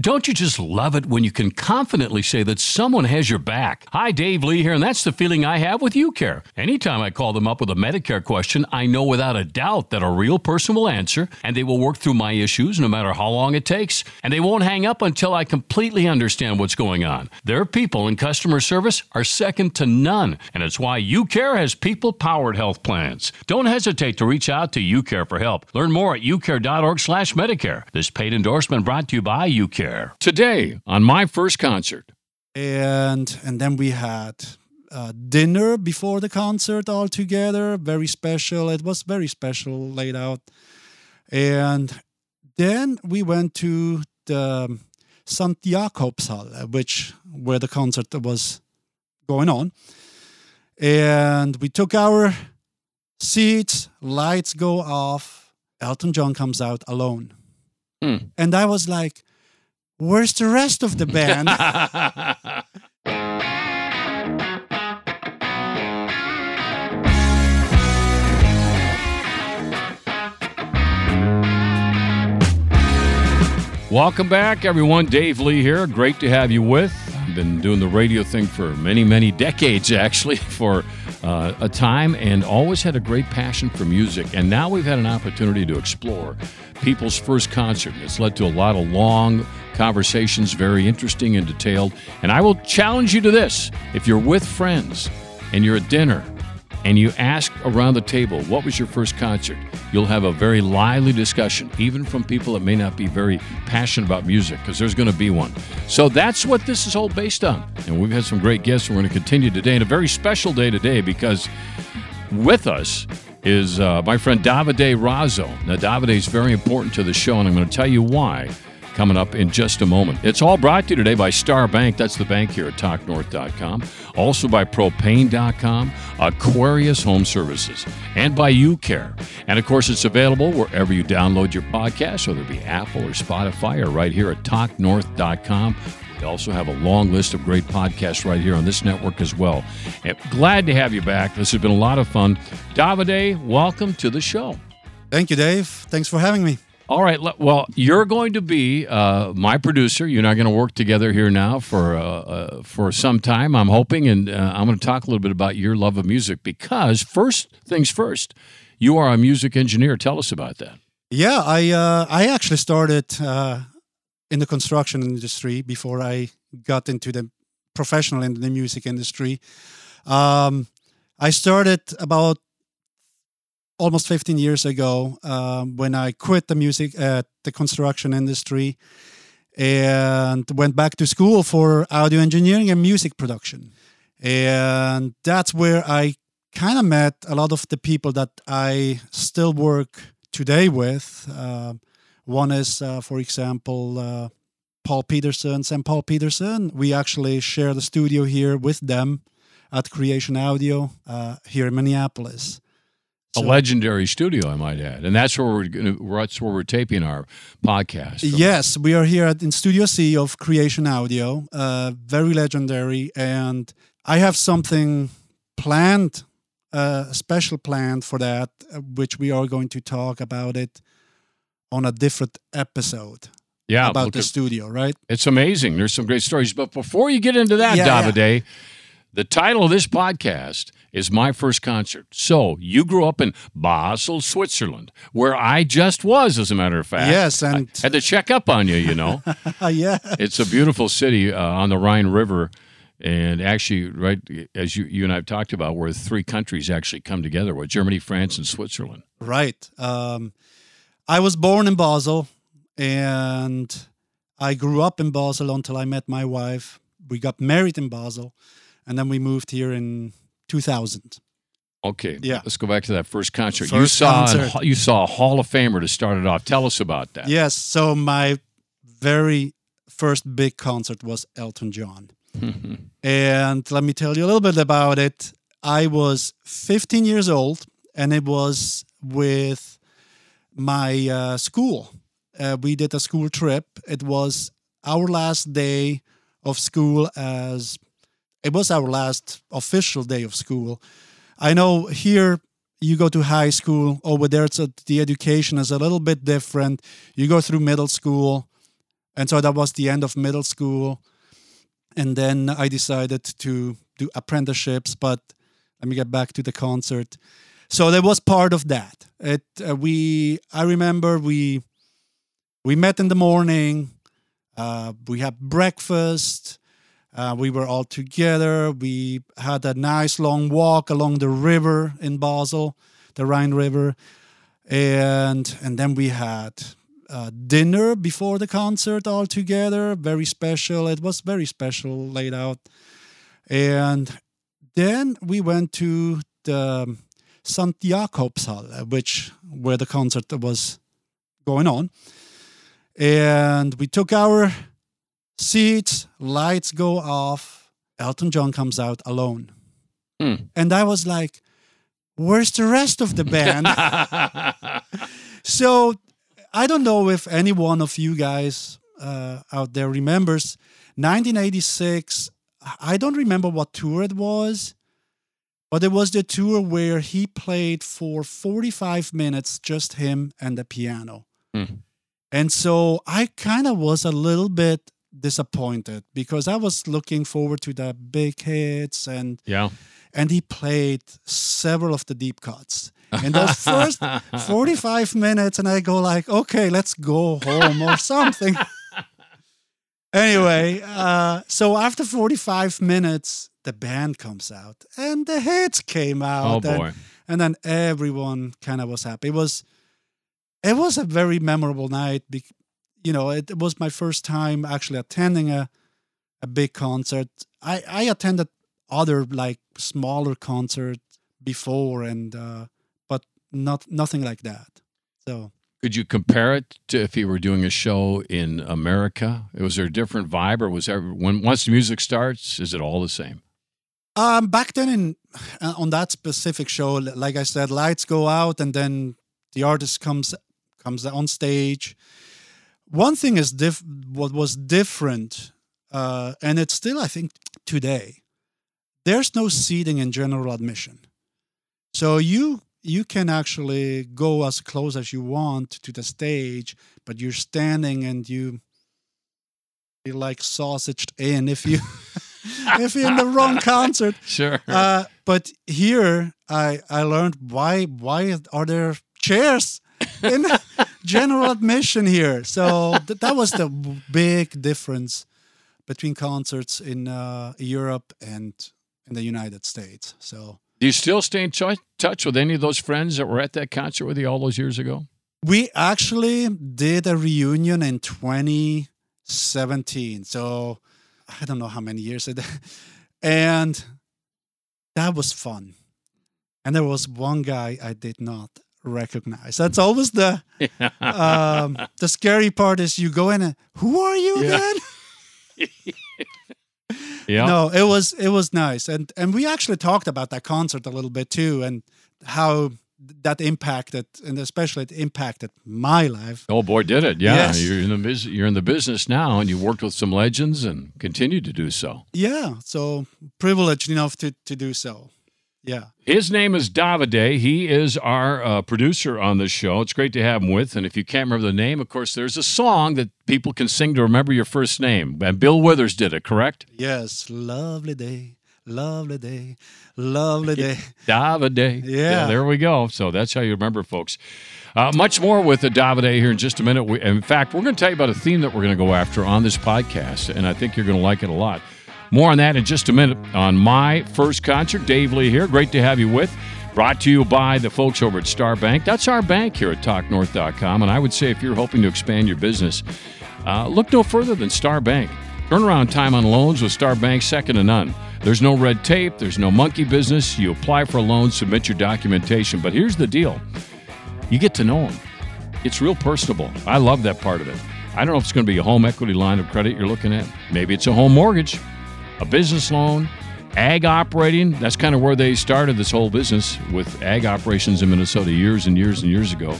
Don't you just love it when you can confidently say that someone has your back? Hi, Dave Lee here, and that's the feeling I have with UCare. Anytime I call them up with a Medicare question, I know without a doubt that a real person will answer, and they will work through my issues no matter how long it takes, and they won't hang up until I completely understand what's going on. Their people in customer service are second to none, and it's why UCare has people powered health plans. Don't hesitate to reach out to UCare for help. Learn more at ucare.org/medicare. This paid endorsement brought to you by UCare there today on my first concert. And and then we had uh, dinner before the concert all together. Very special. It was very special laid out. And then we went to the St. Jakobshalle, which where the concert was going on. And we took our seats, lights go off, Elton John comes out alone. Mm. And I was like, Where's the rest of the band? Welcome back, everyone. Dave Lee here. Great to have you with. I've been doing the radio thing for many, many decades, actually, for uh, a time, and always had a great passion for music. And now we've had an opportunity to explore people's first concert. It's led to a lot of long conversations, very interesting and detailed. And I will challenge you to this if you're with friends and you're at dinner and you ask around the table, what was your first concert? You'll have a very lively discussion, even from people that may not be very passionate about music, because there's going to be one. So that's what this is all based on. And we've had some great guests, we're going to continue today, and a very special day today, because with us is uh, my friend Davide Raso. Now, Davide is very important to the show, and I'm going to tell you why coming up in just a moment. It's all brought to you today by Star Bank. That's the bank here at talknorth.com. Also by propane.com, Aquarius Home Services, and by UCare. And of course, it's available wherever you download your podcast, whether it be Apple or Spotify or right here at talknorth.com. We also have a long list of great podcasts right here on this network as well. And glad to have you back. This has been a lot of fun. Davide, welcome to the show. Thank you, Dave. Thanks for having me. All right. Well, you're going to be uh, my producer. You and I are going to work together here now for uh, uh, for some time. I'm hoping, and uh, I'm going to talk a little bit about your love of music because first things first, you are a music engineer. Tell us about that. Yeah, I uh, I actually started uh, in the construction industry before I got into the professional in the music industry. Um, I started about almost 15 years ago um, when I quit the music at the construction industry and went back to school for audio engineering and music production. And that's where I kind of met a lot of the people that I still work today with. Uh, one is, uh, for example, uh, Paul Peterson, St. Paul Peterson. We actually share the studio here with them at Creation Audio uh, here in Minneapolis. So, a legendary studio, I might add, and that's where we're gonna, that's where we're taping our podcast. From. Yes, we are here at in Studio C of Creation Audio, uh, very legendary, and I have something planned, uh, a special planned for that, uh, which we are going to talk about it on a different episode. Yeah, about the studio, right? It's amazing. There's some great stories, but before you get into that, yeah, Davide. Yeah the title of this podcast is My First Concert. So, you grew up in Basel, Switzerland, where I just was, as a matter of fact. Yes, and I had to check up on you, you know. yeah. It's a beautiful city uh, on the Rhine River. And actually, right as you, you and I have talked about, where three countries actually come together with Germany, France, and Switzerland. Right. Um, I was born in Basel and I grew up in Basel until I met my wife. We got married in Basel and then we moved here in 2000. Okay, yeah. Let's go back to that first concert. First you saw concert. you saw a Hall of Famer to start it off. Tell us about that. Yes. So my very first big concert was Elton John, and let me tell you a little bit about it. I was 15 years old, and it was with my uh, school. Uh, we did a school trip. It was our last day of school as it was our last official day of school. I know here you go to high school over there it's a, the education is a little bit different you go through middle school and so that was the end of middle school. And then I decided to do apprenticeships, but let me get back to the concert. So that was part of that. It uh, we I remember we we met in the morning. Uh, we had breakfast. Uh, we were all together. We had a nice long walk along the river in Basel, the Rhine River, and and then we had uh, dinner before the concert all together. Very special. It was very special laid out, and then we went to the St. Jakobshalle, which where the concert was going on, and we took our seats. Lights go off. Elton John comes out alone, Hmm. and I was like, "Where's the rest of the band?" so I don't know if any one of you guys uh, out there remembers 1986. I don't remember what tour it was, but it was the tour where he played for 45 minutes, just him and the piano. Hmm. And so I kind of was a little bit disappointed because I was looking forward to the big hits and yeah. and he played several of the deep cuts in those first 45 minutes and i go like okay let's go home or something anyway uh, so after 45 minutes the band comes out and the hits came Oh out and, boy. and then everyone kind of was happy it was it was a very memorable night you know it, was my first time actually attending a a big concert i i attended other like smaller concerts before and uh but not nothing like that so Could you compare it to if you were doing a show in America? Was there a different vibe, or was there when once the music starts, is it all the same? um back then in uh, on that specific show like i said lights go out and then the artist comes comes on stage one thing is diff what was different uh and it's still i think today there's no seating in general admission so you you can actually go as close as you want to the stage but you're standing and you you're like sausaged in if you if you're in the wrong concert Sure. uh, but here I I learned why why are there chairs in general admission here. So th- that was the big difference between concerts in uh, Europe and in the United States. So Do you still stay in ch- touch with any of those friends that were at that concert with you all those years ago? we actually did a reunion in 2017. So I don't know how many years it and that was fun. And there was one guy I did not recognize. That's always the um, the scary part is you go in and who are you Yeah. again? yeah. No, it was it was nice, and and we actually talked about that concert a little bit too, and how that impacted, and especially it impacted my life. Oh boy, did it! Yeah, Yes. you're in the bus- you're in the business now, and you worked with some legends and continue to do so. Yeah, so privileged enough to to do so. Yeah. His name is Davide. He is our uh, producer on this show. It's great to have him with. And if you can't remember the name, of course, there's a song that people can sing to remember your first name. And Bill Withers did it, correct? Yes, lovely day, lovely day, lovely day. Davide. Yeah. There we go. So that's how you remember, folks. Uh, much more with the Davide here in just a minute. We, in fact, we're going to tell you about a theme that we're going to go after on this podcast, and I think you're going to like it a lot. More on that in just a minute on my first concert. Dave Lee here. Great to have you with. Brought to you by the folks over at Star Bank. That's our bank here at TalkNorth.com. And I would say if you're hoping to expand your business, uh, look no further than Star Bank. Turnaround time on loans with Star Bank, second to none. There's no red tape, there's no monkey business. You apply for a loan, submit your documentation. But here's the deal you get to know them. It's real personable. I love that part of it. I don't know if it's going to be a home equity line of credit you're looking at. Maybe it's a home mortgage, a business loan, ag operating. That's kind of where they started this whole business with ag operations in Minnesota years and years and years ago.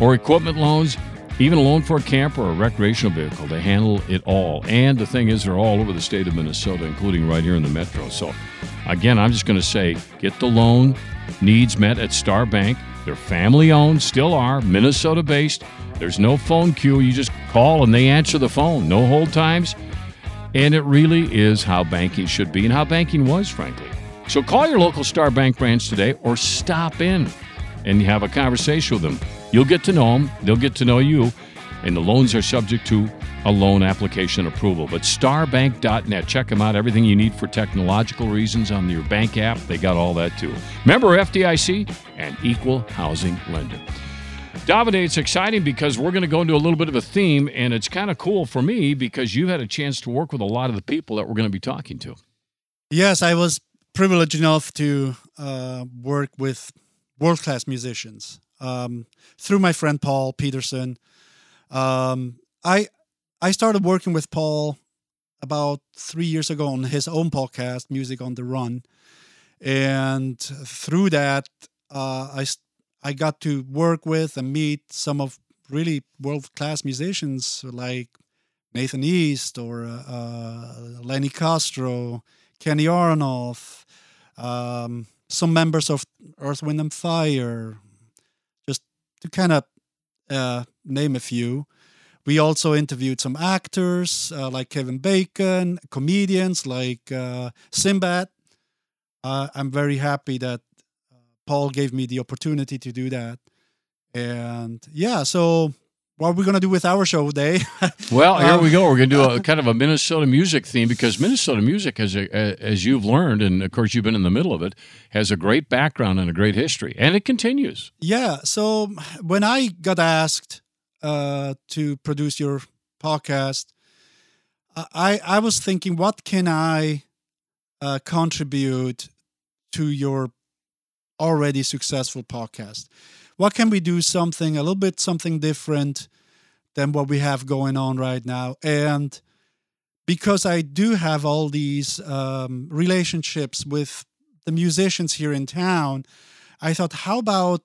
Or equipment loans, even a loan for a camper or a recreational vehicle. They handle it all. And the thing is, they're all over the state of Minnesota, including right here in the metro. So, again, I'm just going to say get the loan needs met at Star Bank. They're family owned, still are, Minnesota based. There's no phone queue. You just call and they answer the phone. No hold times. And it really is how banking should be and how banking was, frankly. So call your local Star Bank branch today or stop in and have a conversation with them. You'll get to know them, they'll get to know you, and the loans are subject to a loan application approval. But starbank.net, check them out. Everything you need for technological reasons on your bank app, they got all that too. Member FDIC and equal housing lender. Davide, it's exciting because we're going to go into a little bit of a theme, and it's kind of cool for me because you had a chance to work with a lot of the people that we're going to be talking to. Yes, I was privileged enough to uh, work with world class musicians um, through my friend Paul Peterson. Um, I I started working with Paul about three years ago on his own podcast, Music on the Run, and through that, uh, I I got to work with and meet some of really world class musicians like Nathan East or uh, uh, Lenny Castro, Kenny Aronoff, um, some members of Earth, Wind and Fire, just to kind of uh, name a few. We also interviewed some actors uh, like Kevin Bacon, comedians like uh, Sinbad. Uh, I'm very happy that Paul gave me the opportunity to do that. And yeah, so what are we going to do with our show today? well, here um, we go. We're going to do a kind of a Minnesota music theme because Minnesota music, as, a, as you've learned, and of course you've been in the middle of it, has a great background and a great history, and it continues. Yeah. So when I got asked uh, to produce your podcast, I, I was thinking, what can I uh, contribute to your already successful podcast. What can we do something a little bit something different than what we have going on right now? And because I do have all these um, relationships with the musicians here in town, I thought, how about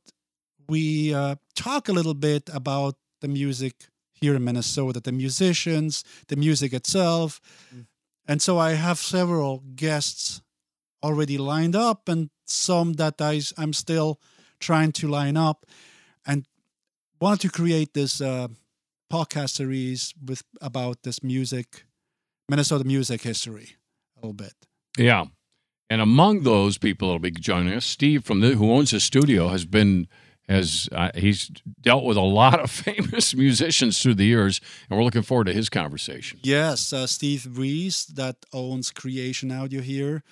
we uh, talk a little bit about the music here in Minnesota, the musicians, the music itself. Mm. And so I have several guests already lined up and some that I, I'm still trying to line up and wanted to create this uh, podcast series with about this music, Minnesota music history a little bit. Yeah. And among those people that'll be joining us, Steve from the, who owns the studio has been has uh, he's dealt with a lot of famous musicians through the years, and we're looking forward to his conversation. Yes, uh, Steve Wiese that owns Creation Audio here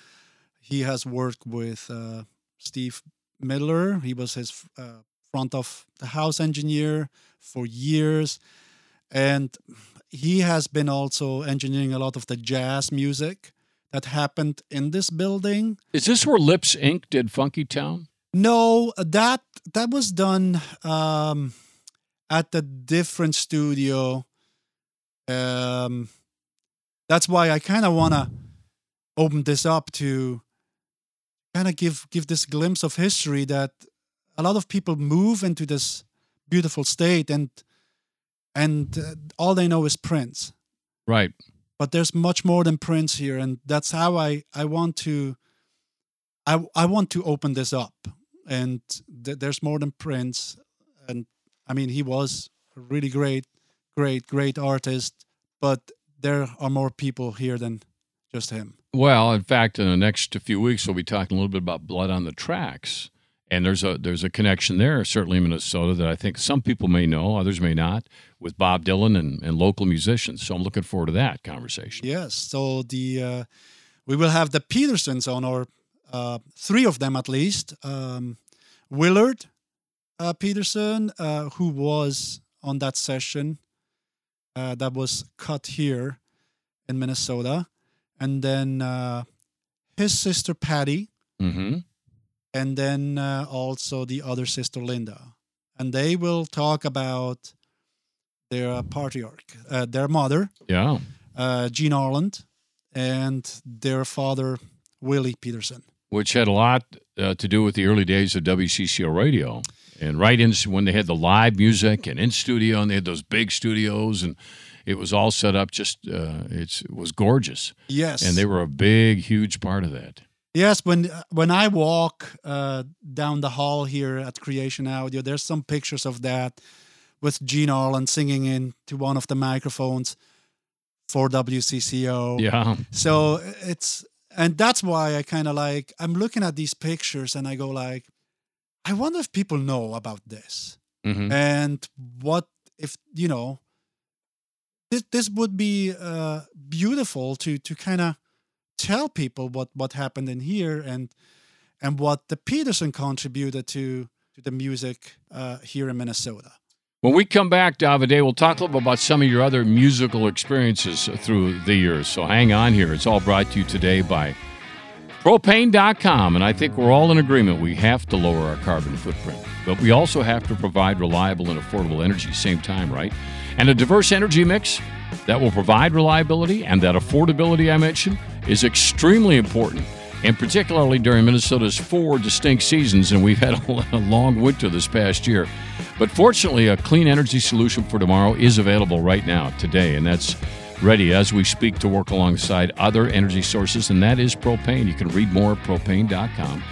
he has worked with uh, Steve Miller. He was his uh, front of the house engineer for years, and he has been also engineering a lot of the jazz music that happened in this building. Is this where Lips Inc. did Funky Town? No, that that was done um, at a different studio. Um, that's why I kind of want to open this up to kind of give give this glimpse of history that a lot of people move into this beautiful state and and uh, all they know is Prince. Right. But there's much more than Prince here, and that's how I I want to. I I want to open this up, and th- there's more than Prince, and I mean he was a really great, great, great artist, but there are more people here than just him. Well, in fact, in the next few weeks, we'll be talking a little bit about Blood on the Tracks, and there's a there's a connection there, certainly in Minnesota, that I think some people may know, others may not, with Bob Dylan and, and local musicians. So I'm looking forward to that conversation. Yes. So the uh, we will have the Petersons on, or uh, three of them at least. Um, Willard uh, Peterson, uh, who was on that session uh, that was cut here in Minnesota and then uh, his sister Patty, mm-hmm. and then uh, also the other sister Linda, and they will talk about their uh, patriarch, uh, their mother, yeah, uh, Jeanne Arland, and their father Willie Peterson, which had a lot uh, to do with the early days of WCCO radio. And right in when they had the live music and in studio, and they had those big studios, and it was all set up just uh, it was gorgeous. Yes, and they were a big, huge part of that. Yes, when when I walk uh, down the hall here at Creation Audio, there's some pictures of that with Jeanne Arland singing into one of the microphones for WCCO. Yeah. So it's and that's why I kind of like I'm looking at these pictures and I go like, I wonder if people know about this hmm and what if you know this this would be uh, beautiful to to kind of tell people what what happened in here and and what the Peterson contributed to to the music uh, here in Minnesota. When we come back, Davide, we'll talk a little bit about some of your other musical experiences through the years. So hang on here. It's all brought to you today by propane.com. And I think we're all in agreement we have to lower our carbon footprint. But we also have to provide reliable and affordable energy same time, right? And a diverse energy mix that will provide reliability and that affordability I mentioned is extremely important. And particularly during Minnesota's four distinct seasons, and we've had a long winter this past year. But fortunately, a clean energy solution for tomorrow is available right now, today, and that's ready as we speak to work alongside other energy sources, and that is propane. You can read more at propane.com.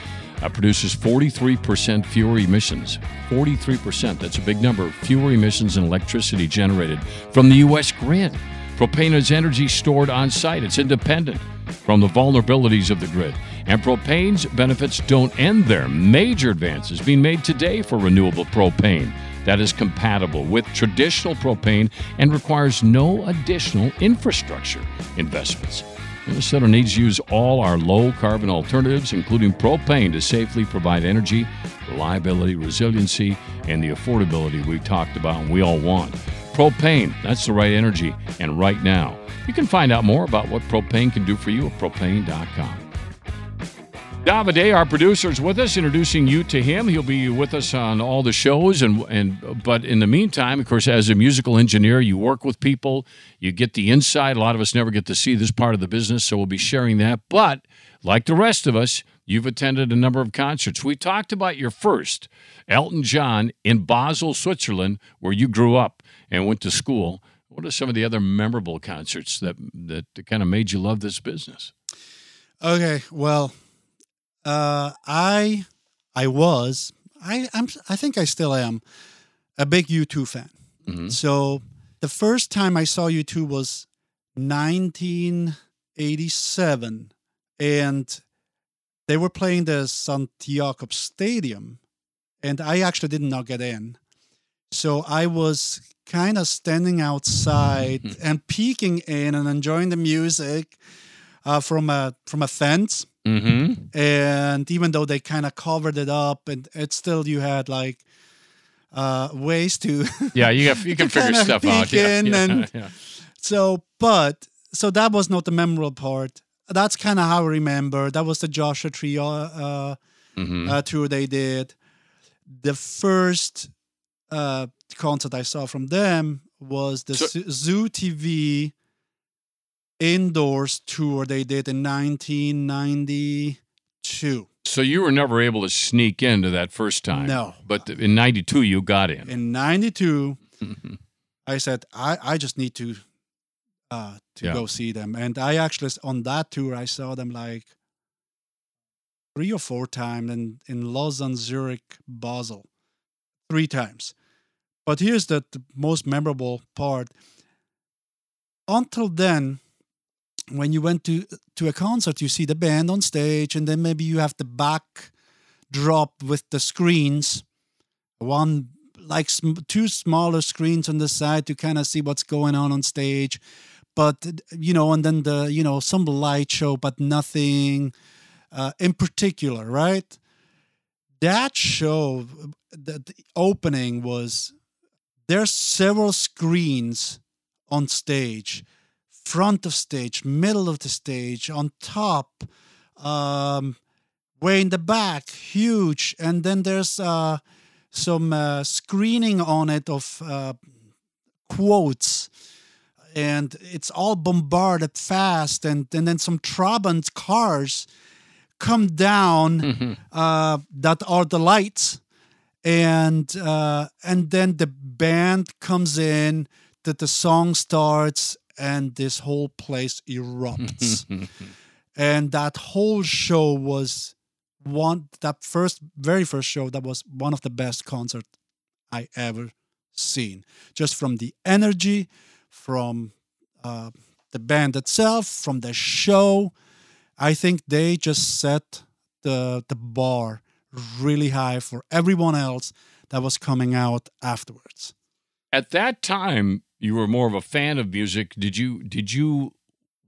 Uh, produces 43% fewer emissions. 43%, that's a big number. Fewer emissions in electricity generated from the U.S. grid. Propane is energy stored on site, it's independent from the vulnerabilities of the grid. And propane's benefits don't end there. Major advances being made today for renewable propane that is compatible with traditional propane and requires no additional infrastructure investments. Minnesota needs to use all our low carbon alternatives, including propane, to safely provide energy, reliability, resiliency, and the affordability we talked about and we all want. Propane, that's the right energy, and right now. You can find out more about what propane can do for you at propane.com. Davide, our producer, is with us, introducing you to him. He'll be with us on all the shows, and and but in the meantime, of course, as a musical engineer, you work with people, you get the inside. A lot of us never get to see this part of the business, so we'll be sharing that. But like the rest of us, you've attended a number of concerts. We talked about your first, Elton John, in Basel, Switzerland, where you grew up and went to school. What are some of the other memorable concerts that that kind of made you love this business? Okay, well, uh, I I was I I'm I think I still am a big U2 fan. Mhm. So the first time I saw U2 was 1987, and they were playing the St. Jakob Stadium, and I actually did not get in. So I was kind of standing outside and peeking in and enjoying the music uh, from a from a fence Mm-hmm. and even though they kind of covered it up and it's still you had like uh ways to Yeah, you got, you can figure stuff out. Yeah, yeah, and- yeah. so but so that was not the memorable part that's kind of how i remember that was the joshua tree uh, uh, Mhm. uh tour they did the first uh concert i saw from them was the So- zoo tv indoors tour they did in 1992 So you were never able to sneak into that first time. No. But in '92 you got in. in 92 Mhm. i said i i just need to uh to Yeah. go see them and i actually on that tour i saw them like three or four times in in lausanne zurich basel three times but here's the, the most memorable part until then when you went to to a concert you see the band on stage and then maybe you have the back drop with the screens. One like sm- two smaller screens on the side to kind of see what's going on on stage. But you know and then the you know some light show but nothing uh, in particular right? That show the, the opening was there's several screens on stage front of stage middle of the stage on top um way in the back huge. And then there's uh some uh, screening on it of uh, quotes. And it's all bombarded fast. And, and then some trabant cars come down Mhm. uh, that are the lights. And uh, and then the band comes in that the song starts and this whole place erupts and that whole show was one that first very first show that was one of the best concert i ever seen. just from the energy, from uh, the band itself, from the show. I think they just set the the bar really high for everyone else that was coming out afterwards. At that time, you were more of a fan of music. Did you did you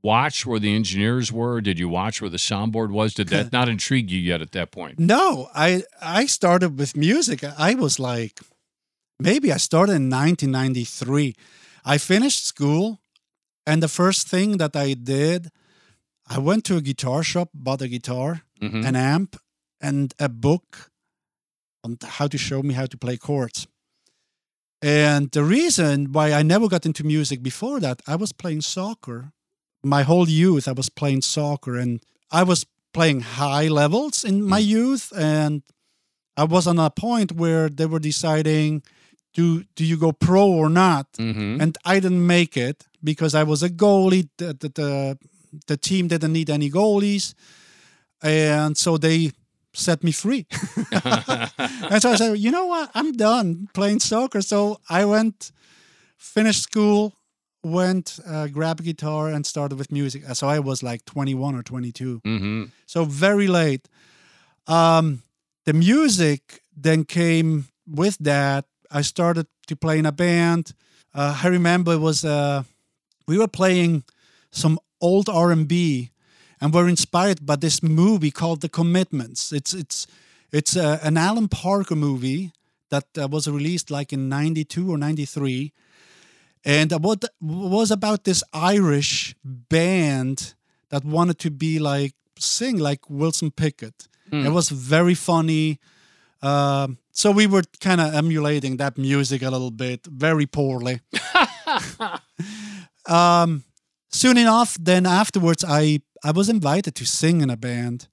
watch where the engineers were? Did you watch where the soundboard was? Did that not intrigue you yet at that point? No, I I started with music. I was like maybe I started in 1993. I finished school and the first thing that I did I went to a guitar shop, bought a guitar, Mhm. an amp, and a book on how to show me how to play chords. And the reason why I never got into music before that, I was playing soccer. My whole youth, I was playing soccer and I was playing high levels in my youth. And I was on a point where they were deciding do, do you go pro or not? Mm-hmm. and I didn't make it because I was a goalie. The, the, the, the team didn't need any goalies. And so they set me free. and so I said, you know what? I'm done playing soccer. So I went, finished school, went, uh, grabbed a guitar, and started with music. So I was like 21 or 22. mm-hmm. So very late. Um, the music then came with that. I started to play in a band. Uh, I remember it was uh, we were playing some old R and B, and we were inspired by this movie called The Commitments. It's it's it's uh, an Alan Parker movie that uh, was released like in '92 or '93, and what was about this Irish band that wanted to be like sing like Wilson Pickett. It was very funny. Um, so we were kind of emulating that music a little bit, very poorly. um, soon enough, then afterwards, I I was invited to sing in a band,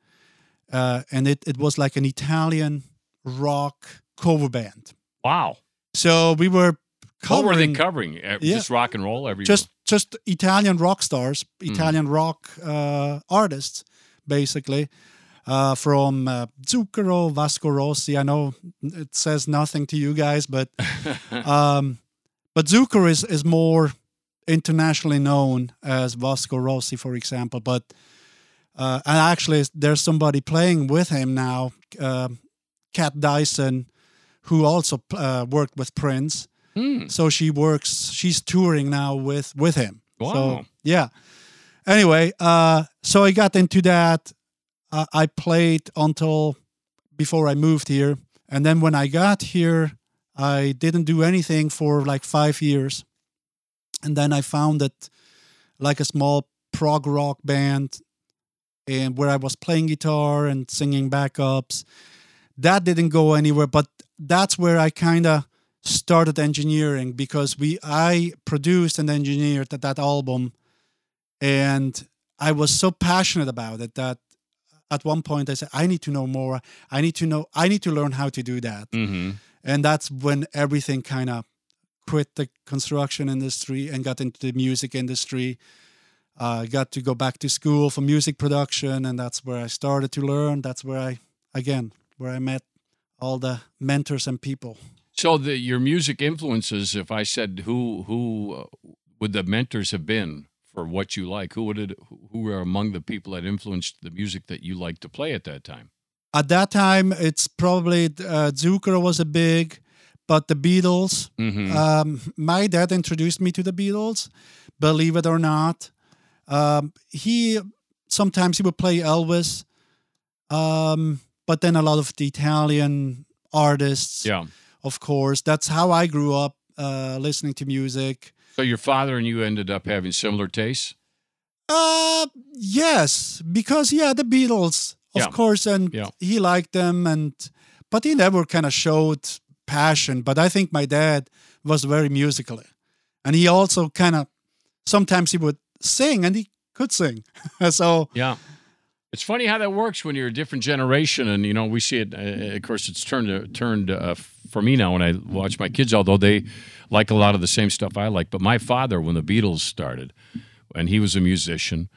uh, and it it was like an Italian rock cover band. Wow. So we were covering. What were they covering? Uh, Yeah. Just rock and roll every just just Italian rock stars, Italian rock uh, artists, basically. Uh, from uh, Zucchero, Vasco Rossi. I know it says nothing to you guys, but um, but Zucchero is, is more internationally known as Vasco Rossi, for example. But uh, and actually, there's somebody playing with him now, uh, Kat Dyson, who also uh, worked with Prince. Hmm. So she works. She's touring now with with him. Wow. So yeah. Anyway, uh, so I got into that. Uh, I played until before I moved here, and then when I got here, I didn't do anything for like five years, and then I founded like a small prog rock band, and where I was playing guitar and singing backups. That didn't go anywhere, but that's where I kind of started engineering because we I produced and engineered that, that album and I was so passionate about it that at one point I said I need to know more I need to know I need to learn how to do that Mm-hmm. and that's when everything kind of quit the construction industry and got into the music industry uh, got to go back to school for music production and that's where I started to learn that's where I again where I met all the mentors and people So the your music influences. If I said who who uh, would the mentors have been for what you like, who would it? Who were among the people that influenced the music that you liked to play at that time? at that time it's probably uh, Zucchero was a big but the Beatles Mm-hmm. um, my dad introduced me to the Beatles believe it or not um, he sometimes he would play Elvis um, but then a lot of the Italian artists yeah. of course that's how I grew up uh, listening to music So your father and you ended up having similar tastes. Uh yes, because yeah, the Beatles, of Yeah. course, and Yeah. he liked them, and but he never kind of showed passion. But I think my dad was very musical. and he also kind of sometimes he would sing, and he could sing. so Yeah. It's funny how that works when you're a different generation, and you know we see it. Uh, of course, it's turned turned uh, for me now when I watch my kids. Although they like a lot of the same stuff I like, but my father, when the Beatles started, and he was a musician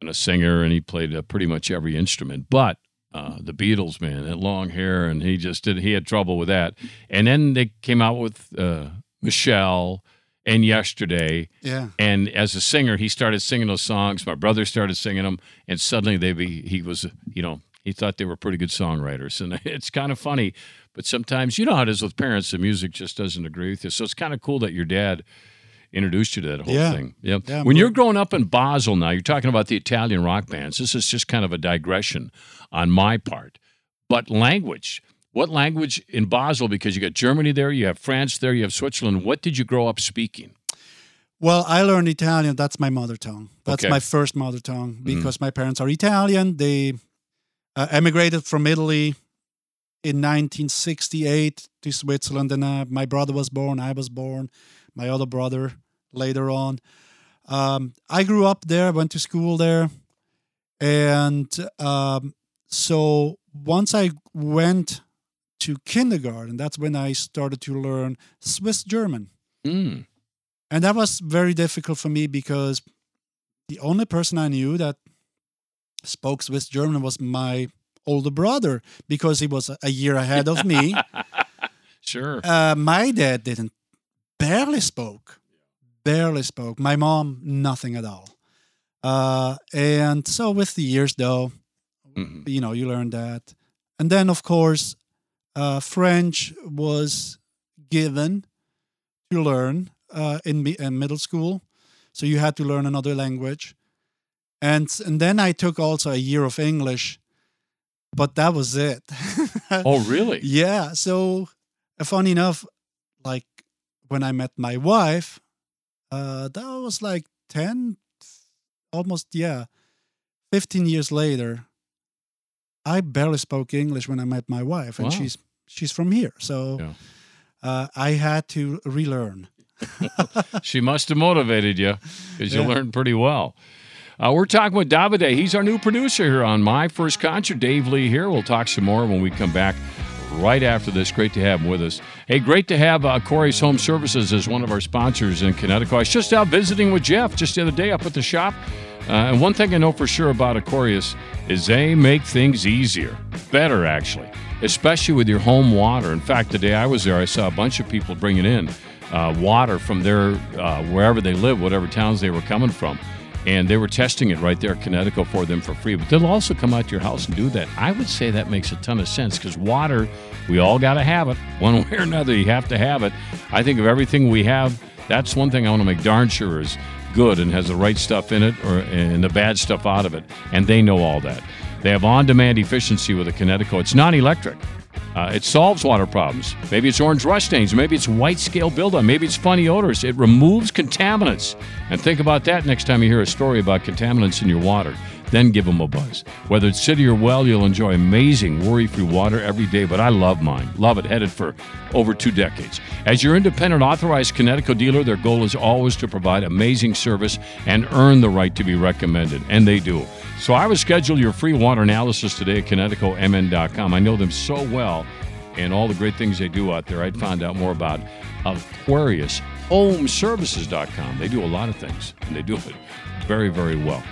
and a singer, and he played uh, pretty much every instrument. But uh, the Beatles, man, that long hair, and he just did. He had trouble with that. And then they came out with uh, Michelle, and Yesterday. Yeah. And as a singer, he started singing those songs. My brother started singing them, and suddenly they be he was you know he thought they were pretty good songwriters, and it's kind of funny. But sometimes you know how it is with parents, the music just doesn't agree with you. So it's kind of cool that your dad introduced you to that whole Yeah. thing. Yeah. Yeah, when you're growing up in Basel now, you're talking about the Italian rock bands. This is just kind of a digression on my part. But language, what language in Basel? Because you got Germany there, you have France there, you have Switzerland. What did you grow up speaking? Well, I learned Italian. That's my mother tongue. That's Okay. Mm-hmm. my first mother tongue because my parents are Italian. They uh, emigrated from Italy in 1968 to Switzerland, and uh, my brother was born. I was born. My other brother later on. Um, I grew up there. Went to school there, and um, so once I went to kindergarten, that's when I started to learn Swiss German. Mm. And that was very difficult for me because the only person I knew that spoke Swiss German was my older brother because he was a- year ahead of me. Sure. Uh, my dad didn't, barely spoke, barely spoke. My mom, nothing at all. Uh, and so with the years, though, Mhm. you know, you learn that. And then, of course, uh, French was given to learn uh, in, mi- in middle school. So you had to learn another language. And, and then I took also a year of English, but that was it. Oh, really? yeah. So, uh, funny enough, like when I met my wife, uh, that was like 10, almost, yeah, 15 years later. I barely spoke English when I met my wife, and Wow. she's she's from here. So Yeah. uh, I had to relearn. she must have motivated you because you Yeah. learned pretty well. Uh, we're talking with Davide. He's our new producer here on My First Concert. Dave Lee here. We'll talk some more when we come back right after this. Great to have him with us. Hey, great to have uh, Aquarius Home Services as one of our sponsors in Kinetico. I was just out visiting with Jeff just the other day up at the shop. Uh, and one thing I know for sure about Aquarius is they make things easier, better actually, especially with your home water. In fact, the day I was there, I saw a bunch of people bringing in uh, water from their uh, wherever they live, whatever towns they were coming from, and they were testing it right there at Kinetico for them for free. But they'll also come out to your house and do that. I would say that makes a ton of sense because water, we all got to have it one way or another. You have to have it. I think of everything we have. That's one thing I want to make darn sure is good and has the right stuff in it or and the bad stuff out of it. And they know all that. They have on-demand efficiency with a Kinetico. It's non-electric. Uh, it solves water problems. Maybe it's orange rust stains. Maybe it's white scale buildup. Maybe it's funny odors. It removes contaminants. And think about that next time you hear a story about contaminants in your water. Then give them a buzz. Whether it's city or well, you'll enjoy amazing worry free water every day. But I love mine. Love it. Headed for over two decades. As your independent authorized Kinetico dealer, their goal is always to provide amazing service and earn the right to be recommended. And they do. So I would schedule your free water analysis today at KineticoMN.com. I know them so well and all the great things they do out there. I'd find out more about Aquarius Homeservices.com. They do a lot of things, and they do it very, very well.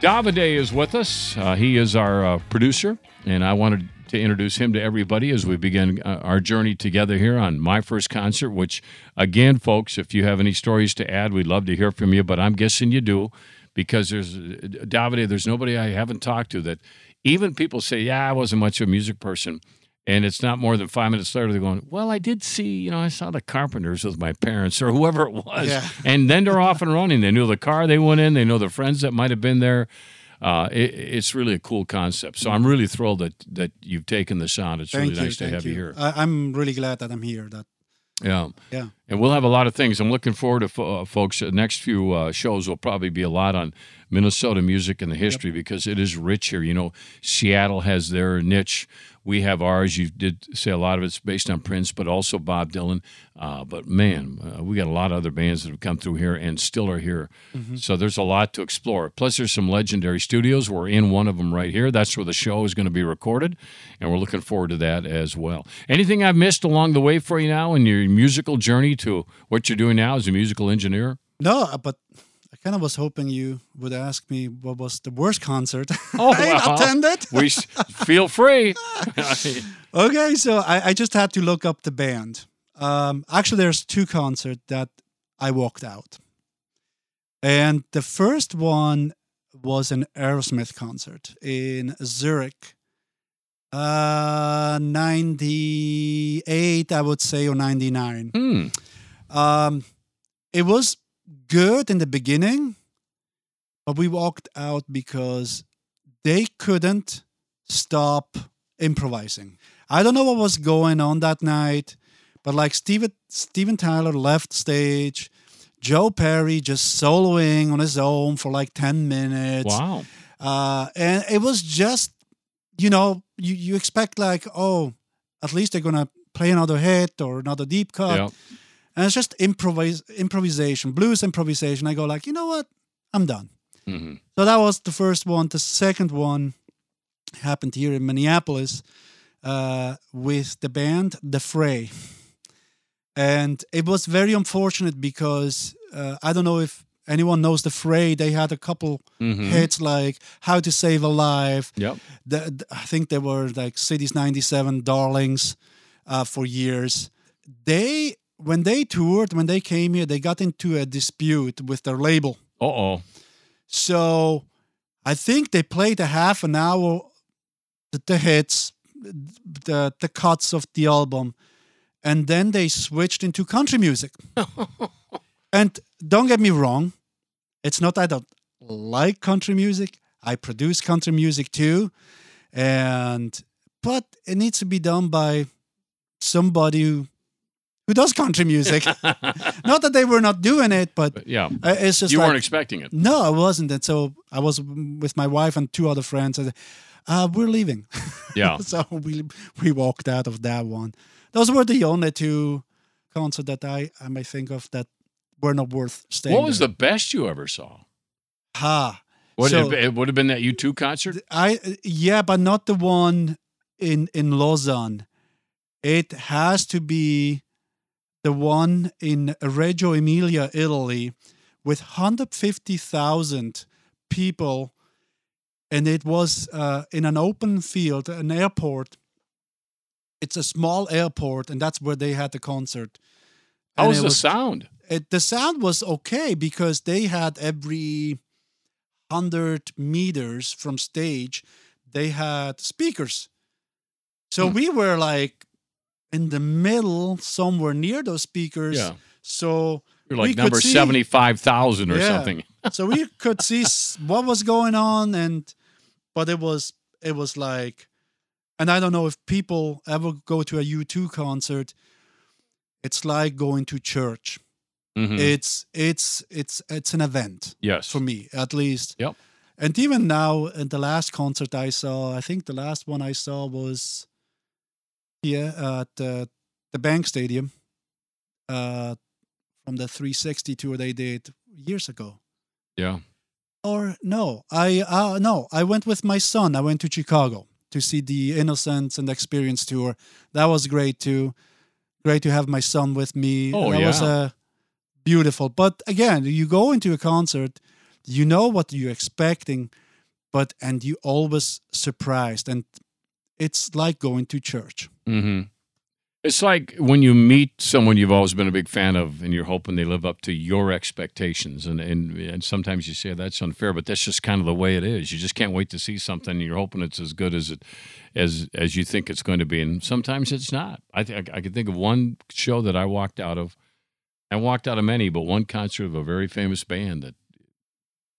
Davide is with us. Uh, he is our uh, producer, and I wanted to introduce him to everybody as we begin uh, our journey together here on My First Concert. Which, again, folks, if you have any stories to add, we'd love to hear from you. But I'm guessing you do, because there's Davide. There's nobody I haven't talked to that even people say, "Yeah, I wasn't much of a music person." And it's not more than five minutes later, they're going, Well, I did see, you know, I saw the Carpenters with my parents or whoever it was. Yeah. And then they're off and running. They knew the car they went in, they know the friends that might have been there. Uh, it, it's really a cool concept. So I'm really thrilled that, that you've taken this on. It's Thank really you. nice to have you, here. I, I'm really glad that I'm here. That Yeah. yeah. And we'll have a lot of things. I'm looking forward to fo- uh, folks. The next few uh, shows will probably be a lot on Minnesota music and the history because it is rich here. You know, Seattle has their niche. We have ours. You did say a lot of it's based on Prince, but also Bob Dylan. Uh, but man, uh, we got a lot of other bands that have come through here and still are here. So there's a lot to explore. Plus, there's some legendary studios. We're in one of them right here. That's where the show is going to be recorded, and we're looking forward to that as well. Anything I've missed along the way for you now in your musical journey to what you're doing now as a musical engineer? No, uh, but I kind of was hoping you would ask me what was the worst concert Oh, I well. attended. We s- feel free. Okay, so I, I just had to look up the band. Um, actually, there's two concerts that I walked out, and the first one was an Aerosmith concert in Zurich. Uh, 98, I would say, or 99. Hmm. Um, it was good in the beginning, but we walked out because they couldn't stop improvising. I don't know what was going on that night, but like Steven Steven Tyler left stage, Joe Perry just soloing on his own for like 10 minutes. Wow. Uh, and it was just, you know, you, you expect like, oh, at least they're gonna play another hit or another deep cut. Yeah. And it's just improvise improvisation, blues improvisation. I go like, you know what? I'm done. hmm So that was the first one. The second one happened here in Minneapolis uh, with the band The Fray. And it was very unfortunate because uh, I don't know if anyone knows The Fray. They had a couple hmm hits like How to Save a Life. Yep. The, the- I think they were like Cities 97 Darlings uh, for years. They, when they toured, when they came here, they got into a dispute with their label. Uh oh. So I think they played a half an hour, the, the hits, the the cuts of the album, and then they switched into country music. and don't get me wrong, it's not I don't like country music. I produce country music too, and but it needs to be done by somebody who who does country music. not that they were not doing it, but But yeah. uh, it's just You like, weren't expecting it. no, I wasn't. And so I was with my wife and two other friends. And uh, we're leaving. Yeah. so we we walked out of that one. Those were the only two concerts that I I may think of that were not worth staying. What was there. the best you ever saw? ha? Would So- it, it would have been that U2 concert? I yeah, but not the one in in Lausanne. It has to be the one in Reggio Emilia, Italy, with 150,000 people, and it was uh, in an open field, an airport. It's a small airport, and that's where they had the concert. How was it the sound? it, the sound was okay because they had every 100 meters from stage they had speakers so Hmm. we were like in the middle somewhere near those speakers Yeah. so You're like number 75,000 or Yeah. something. so we could see what was going on and but it was it was like and i don't know if people ever go to a u2 concert it's like going to church Mhm. it's it's it's it's an event yes. for me at least Yep. and even now in the last concert i saw i think the last one i saw was here at the, the bank stadium uh from the 360 tour they did years ago. Yeah. or no i uh no i went with my son. I went to chicago to see the innocence and experience tour. That was great too. Great to have my son with me. Oh, that was yeah. uh, beautiful but again you go into a concert you know what you're expecting but and you always surprised. And it's like going to church hmm It's like when you meet someone you've always been a big fan of, and you're hoping they live up to your expectations, and and, and sometimes you say that's unfair, but that's just kind of the way it is. You just can't wait to see something, and you're hoping it's as good as it as as you think it's going to be, and sometimes it's not. I think I can think of one show that I walked out of. I walked out of many, but one concert of a very famous band that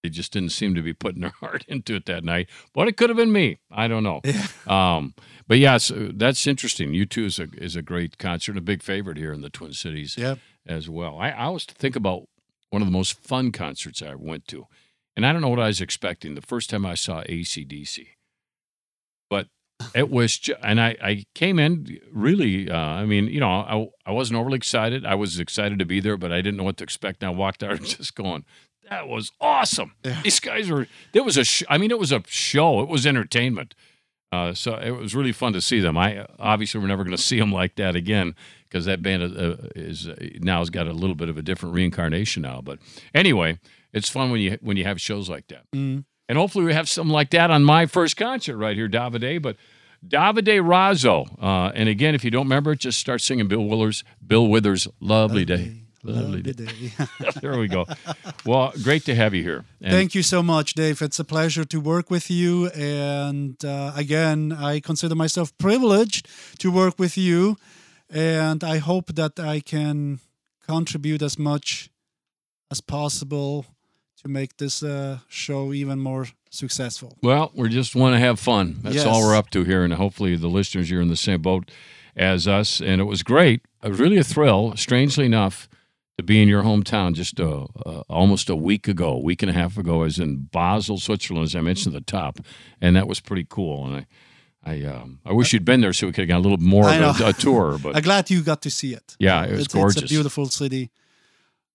they just didn't seem to be putting their heart into it that night. But it could have been me. I don't know. yeah Um, but yes, that's interesting. U two is a is a great concert, a big favorite here in the Twin Cities yeah as well. I, I always think about one of the most fun concerts I went to, and I don't know what I was expecting the first time I saw ACDC, but it was, ju- and I, I came in really, uh, I mean, you know, I, I wasn't overly excited. I was excited to be there, but I didn't know what to expect. And I walked out just going, that was awesome. Yeah. These guys were, there was a, sh- I mean, it was a show, it was entertainment. Uh, so it was really fun to see them. I obviously we're never going to see them like that again because that band uh, is uh, now has got a little bit of a different reincarnation now. But anyway, it's fun when you when you have shows like that, Mm. and hopefully we have something like that on my first concert right here, Davide. But Davide Raso. Uh, and again, if you don't remember, just start singing Bill Willer's Bill Withers' "Lovely Day." Lovely day. day. there we go. Well, great to have you here. And Thank you so much, Dave. It's a pleasure to work with you. And uh, again, I consider myself privileged to work with you. And I hope that I can contribute as much as possible to make this uh, show even more successful. Well, we just want to have fun. That's yes. all we're up to here. And hopefully the listeners are in the same boat as us. And it was great. It was really a thrill, strangely enough to be in your hometown just uh, uh, almost a week ago, a week and a half ago. I was in Basel, Switzerland, as I mentioned at the top, and that was pretty cool. And I, I, um, I wish you'd been there so we could have got a little more of a, a, tour. But I'm glad you got to see it. Yeah, it was it's, gorgeous. It's a beautiful city.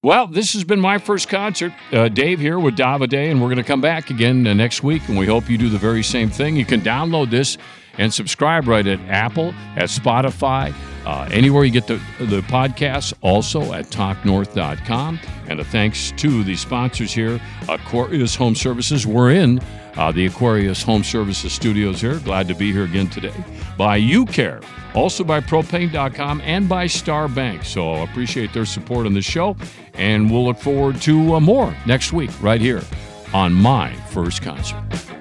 Well, this has been my first concert. Uh, Dave here with Davide, and we're going to come back again uh, next week, and we hope you do the very same thing. You can download this and subscribe right at Apple, at Spotify, uh, anywhere you get the, the podcasts, also at talknorth.com. And a thanks to the sponsors here, Aquarius Home Services. We're in uh, the Aquarius Home Services studios here. Glad to be here again today. By UCare, also by propane.com and by Star Bank. So I appreciate their support on the show. And we'll look forward to uh, more next week right here on my first concert.